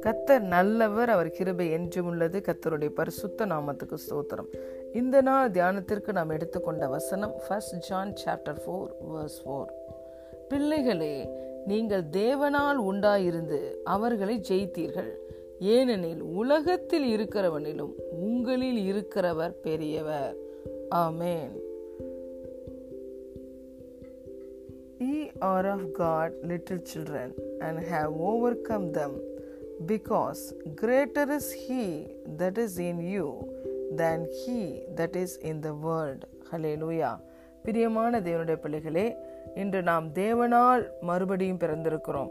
கத்தர் நல்லவர் அவர் கிருபை என்றும் உள்ளது. கத்தருடைய பரிசுத்த நாமத்துக்கு ஸ்தோத்திரம். இந்த நாள் தியானத்திற்கு நாம் எடுத்துக்கொண்ட வசனம் first John chapter four verse four பிள்ளைகளே நீங்கள் தேவனால் உண்டாயிருந்து அவர்களை ஜெயித்தீர்கள். ஏனெனில் உலகத்தில் இருக்கிறவனிலும் உங்களில் இருக்கிறவர் பெரியவர். ஆமேன். Ye are of God, little children, and have overcome them, because greater is He that is in you than He that is in the world. Hallelujah. பிரியமான தேவனுடைய பிள்ளைகளே இன்று நாம் தேவனால் மறுபடியும் பிறந்திருக்கிறோம்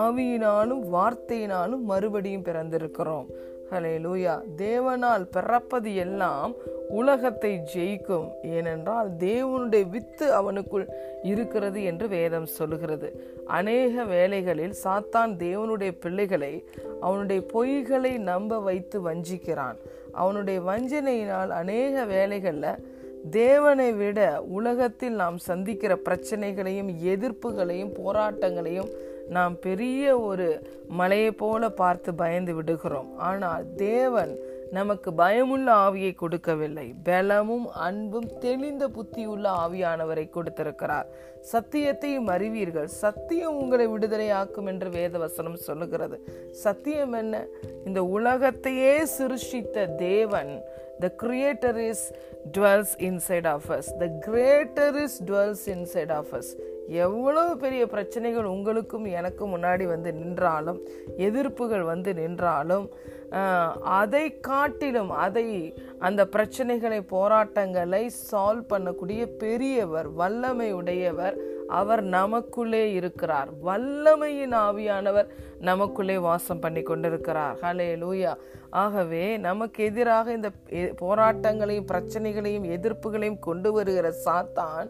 ஆவியினாலும் வார்த்தையினாலும் மறுபடியும் பிறந்திருக்கிறோம் ஹலே லூயா தேவனால் பிறப்பது எல்லாம் உலகத்தை ஜெயிக்கும். ஏனென்றால் தேவனுடைய வித்து அவனுக்குள் இருக்கிறது என்று வேதம் சொல்லுகிறது. அநேக வேலைகளில் சாத்தான் தேவனுடைய பிள்ளைகளை அவனுடைய பொய்களை நம்ப வைத்து வஞ்சிக்கிறான். அவனுடைய வஞ்சனையினால் அநேக வேலைகளில் தேவனை விட உலகத்தில் நாம் சந்திக்கிற பிரச்சனைகளையும் எதிர்ப்புகளையும் போராட்டங்களையும் நாம் பெரிய ஒரு மலையை போல பார்த்து பயந்து விடுகிறோம். ஆனால் தேவன் நமக்கு பயமுள்ள ஆவியை கொடுக்கவில்லை. பலமும் அன்பும் தெளிந்த புத்தியுள்ள ஆவியானவரை கொடுத்திருக்கிறார். சத்தியத்தையும் அறிவீர்கள். சத்தியம் உங்களை விடுதலையாக்கும் என்று வேதவசனம் சொல்லுகிறது. சத்தியம் என்ன? இந்த உலகத்தையே சிருஷ்டித்த தேவன் the creator is dwells inside of us the greater is dwells inside of us எவ்வளவு பெரிய பிரச்சனைகள் உங்களுக்கும் எனக்கும் முன்னாடி வந்து நின்றாலும் எதிர்ப்புகள் வந்து நின்றாலும் அதை காட்டிலும் அதை அந்த பிரச்சனைகளை போராட்டங்களை சால்வ் பண்ணக்கூடிய பெரியவர் வல்லமை உடையவர் அவர் நமக்குள்ளே இருக்கிறார். வல்லமையின் ஆவியானவர் நமக்குள்ளே வாசம் பண்ணி கொண்டிருக்கிறார். ஹலே லூயா ஆகவே நமக்கு எதிராக இந்த போராட்டங்களையும் பிரச்சனைகளையும் எதிர்ப்புகளையும் கொண்டு வருகிற சாத்தான்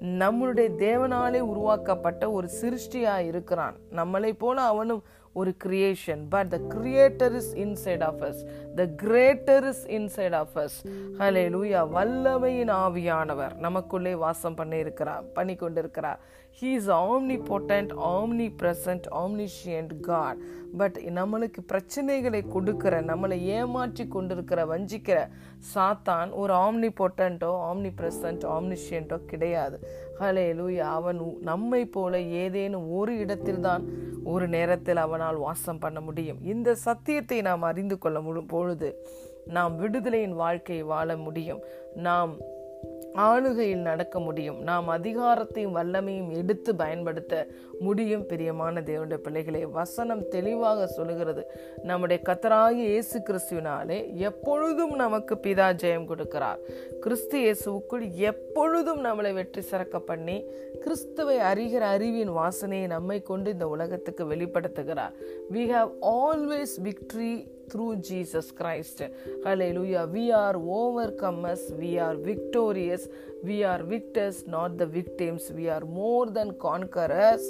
நம்மளுடைய தேவனாலே உருவாக்கப்பட்ட ஒரு சிருஷ்டியா இருக்கிறான். நம்மளை போல அவனும் ஒரு creation but the creator is inside of us the greater is inside of us hallelujah வல்லமையின் ஆவியானவர் நமக்குள்ளே வாசம் பண்ணி இருக்கிறார் பண்ணி கொண்டிருக்கிறார் he is omnipotent omnipresent omniscient God but நம்மளுக்கு பிரச்சனைகளை கொடுக்கிற நம்மளை ஏமாற்றி கொண்டிருக்கிற வஞ்சிக்கிற சாத்தான் ஒரு ஆம்னி பொட்டன்ட்டோ ஆம்னி பிரசன்ட் ஆம்னிஷியன்ட்டோ கிடையாது. ஹலே லூயா அவன் நம்மை போல ஏதேனும் ஒரு இடத்தில்தான் ஒரு நேரத்தில் அவனால் வாசம் பண்ண முடியும். இந்த சத்தியத்தை நாம் அறிந்து கொள்ள முழு பொழுது நாம் விடுதலையின் வாழ்க்கை வாழ முடியும். நாம் ஆளுகையில் நடக்க முடியும். நாம் அதிகாரத்தையும் வல்லமையும் எடுத்து பயன்படுத்த முடியும். பிரியமான தேவனுடைய பிள்ளைகளே வசனம் தெளிவாக சொல்லுகிறது. நம்முடைய கத்தராகி இயேசு கிறிஸ்துவினாலே எப்பொழுதும் நமக்கு பிதா ஜெயம் கொடுக்கிறார். கிறிஸ்து இயேசுக்குள் எப்பொழுதும் நம்மளை வெற்றி சிறக்க பண்ணி கிறிஸ்துவை அறிகிற அறிவின் வாசனையை நம்மை கொண்டு இந்த உலகத்துக்கு வெளிப்படுத்துகிறார். We have always victory through Jesus Christ. Hallelujah. We are overcomers, we are victorious, we are victors, not the victims. We are more than conquerors.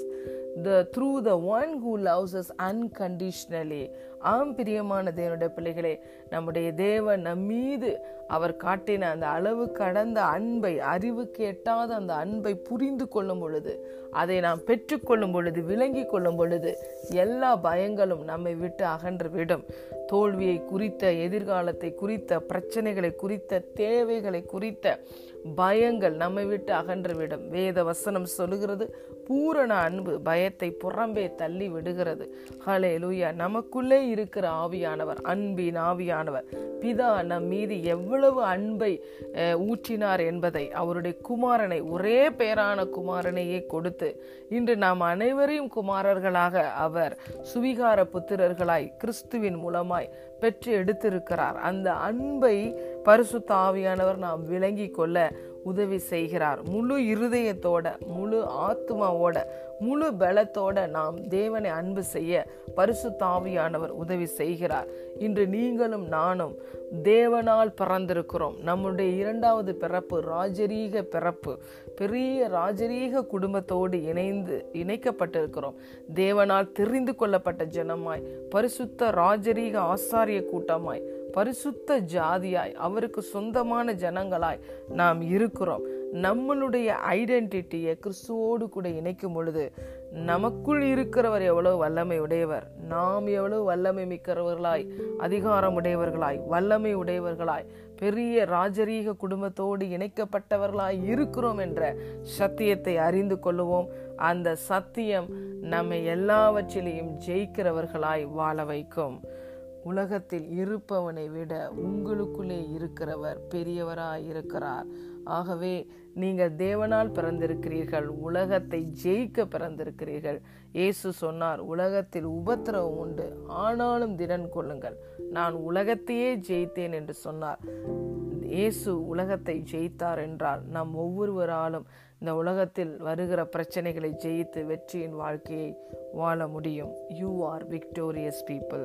The, through the one who loves us unconditionally. ஆம் பிரியமான தேவனுடைய பிள்ளைகளே நம்முடைய தேவன் நம் மீது அவர் காட்டின அந்த அளவு கடந்த அன்பை அறிவுக்கு எட்டாத அந்த அன்பை புரிந்து கொள்ளும் பொழுது அதை நாம் பெற்றுக்கொள்ளும் பொழுது விளங்கி கொள்ளும் பொழுது எல்லா பயங்களும் நம்மை விட்டு அகன்று விடும் தோல்வியை குறித்த எதிர்காலத்தை குறித்த பிரச்சனைகளை குறித்த தேவைகளை குறித்த பயங்கள் நம்மை விட்டு அகன்றுவிடும். வேத வசனம் சொல்லுகிறது பூரண அன்பு பயத்தை புறம்பே தள்ளி விடுகிறது. ஹலே லூயா நமக்குள்ளே இருக்கிற ஆவியானவர் அன்பின் ஆவியானவர். பிதா நம் மீது எவ்வளவு அன்பை ஊற்றினார் என்பதை அவருடைய குமாரனை ஒரே பேரான குமாரனையே கொடுத்து இன்று நாம் அனைவரையும் குமாரர்களாக அவர் சுவிகார புத்திரர்களாய் கிறிஸ்துவின் மூலமாய் பெற்று எடுத்திருக்கிறார். அந்த அன்பை பரிசுத்த ஆவியானவர் நாம் விளங்கி கொள்ள உதவி செய்கிறார். முழு இருதயத்தோட முழு ஆத்மாவோட முழு பலத்தோட நாம் தேவனை அன்பு செய்ய பரிசு தாவியானவர் உதவி செய்கிறார். இன்று நீங்களும் நானும் தேவனால் பிறந்திருக்கிறோம். நம்முடைய இரண்டாவது பிறப்பு ராஜரீக பிறப்பு. பெரிய ராஜரீக குடும்பத்தோடு இணைந்து இணைக்கப்பட்டிருக்கிறோம். தேவனால் தெரிந்து கொள்ளப்பட்ட ஜனமாய் பரிசுத்த ராஜரீக ஆசாரிய கூட்டமாய் பரிசுத்த ஜாதியாய் அவருக்கு சொந்தமான ஜனங்களாய் நாம் இருக்கிறோம். நம்மளுடைய ஐடென்டிட்டியை கிறிஸ்துவோடு கூட இணைக்கும் பொழுது நமக்குள் இருக்கிறவர் எவ்வளவு வல்லமை உடையவர்? நாம் எவ்வளவு வல்லமை மிக்கிறவர்களாய் அதிகாரம் உடையவர்களாய் வல்லமை உடையவர்களாய் பெரிய ராஜரீக குடும்பத்தோடு இணைக்கப்பட்டவர்களாய் இருக்கிறோம் என்ற சத்தியத்தை அறிந்து கொள்ளுவோம். அந்த சத்தியம் நம்மை எல்லாவற்றிலையும் ஜெயிக்கிறவர்களாய் வாழ வைக்கும். உலகத்தில் இருப்பவனை விட உங்களுக்குள்ளே இருக்கிறவர் பெரியவராய் இருக்கிறார். ஆகவே நீங்கள் தேவனால் பிறந்திருக்கிறீர்கள் உலகத்தை ஜெயிக்க பிறந்திருக்கிறீர்கள். இயேசு சொன்னார் உலகத்தில் உபத்திரவம் உண்டு ஆனாலும் திடன் கொள்ளுங்கள். நான் உலகத்தையே ஜெயித்தேன் என்று சொன்னார். இயேசு உலகத்தை ஜெயித்தார் என்றால் நம் ஒவ்வொருவராலும் இந்த உலகத்தில் வருகிற பிரச்சனைகளை ஜெயித்து வெற்றியின் வாழ்க்கையை வாழ முடியும். You are victorious people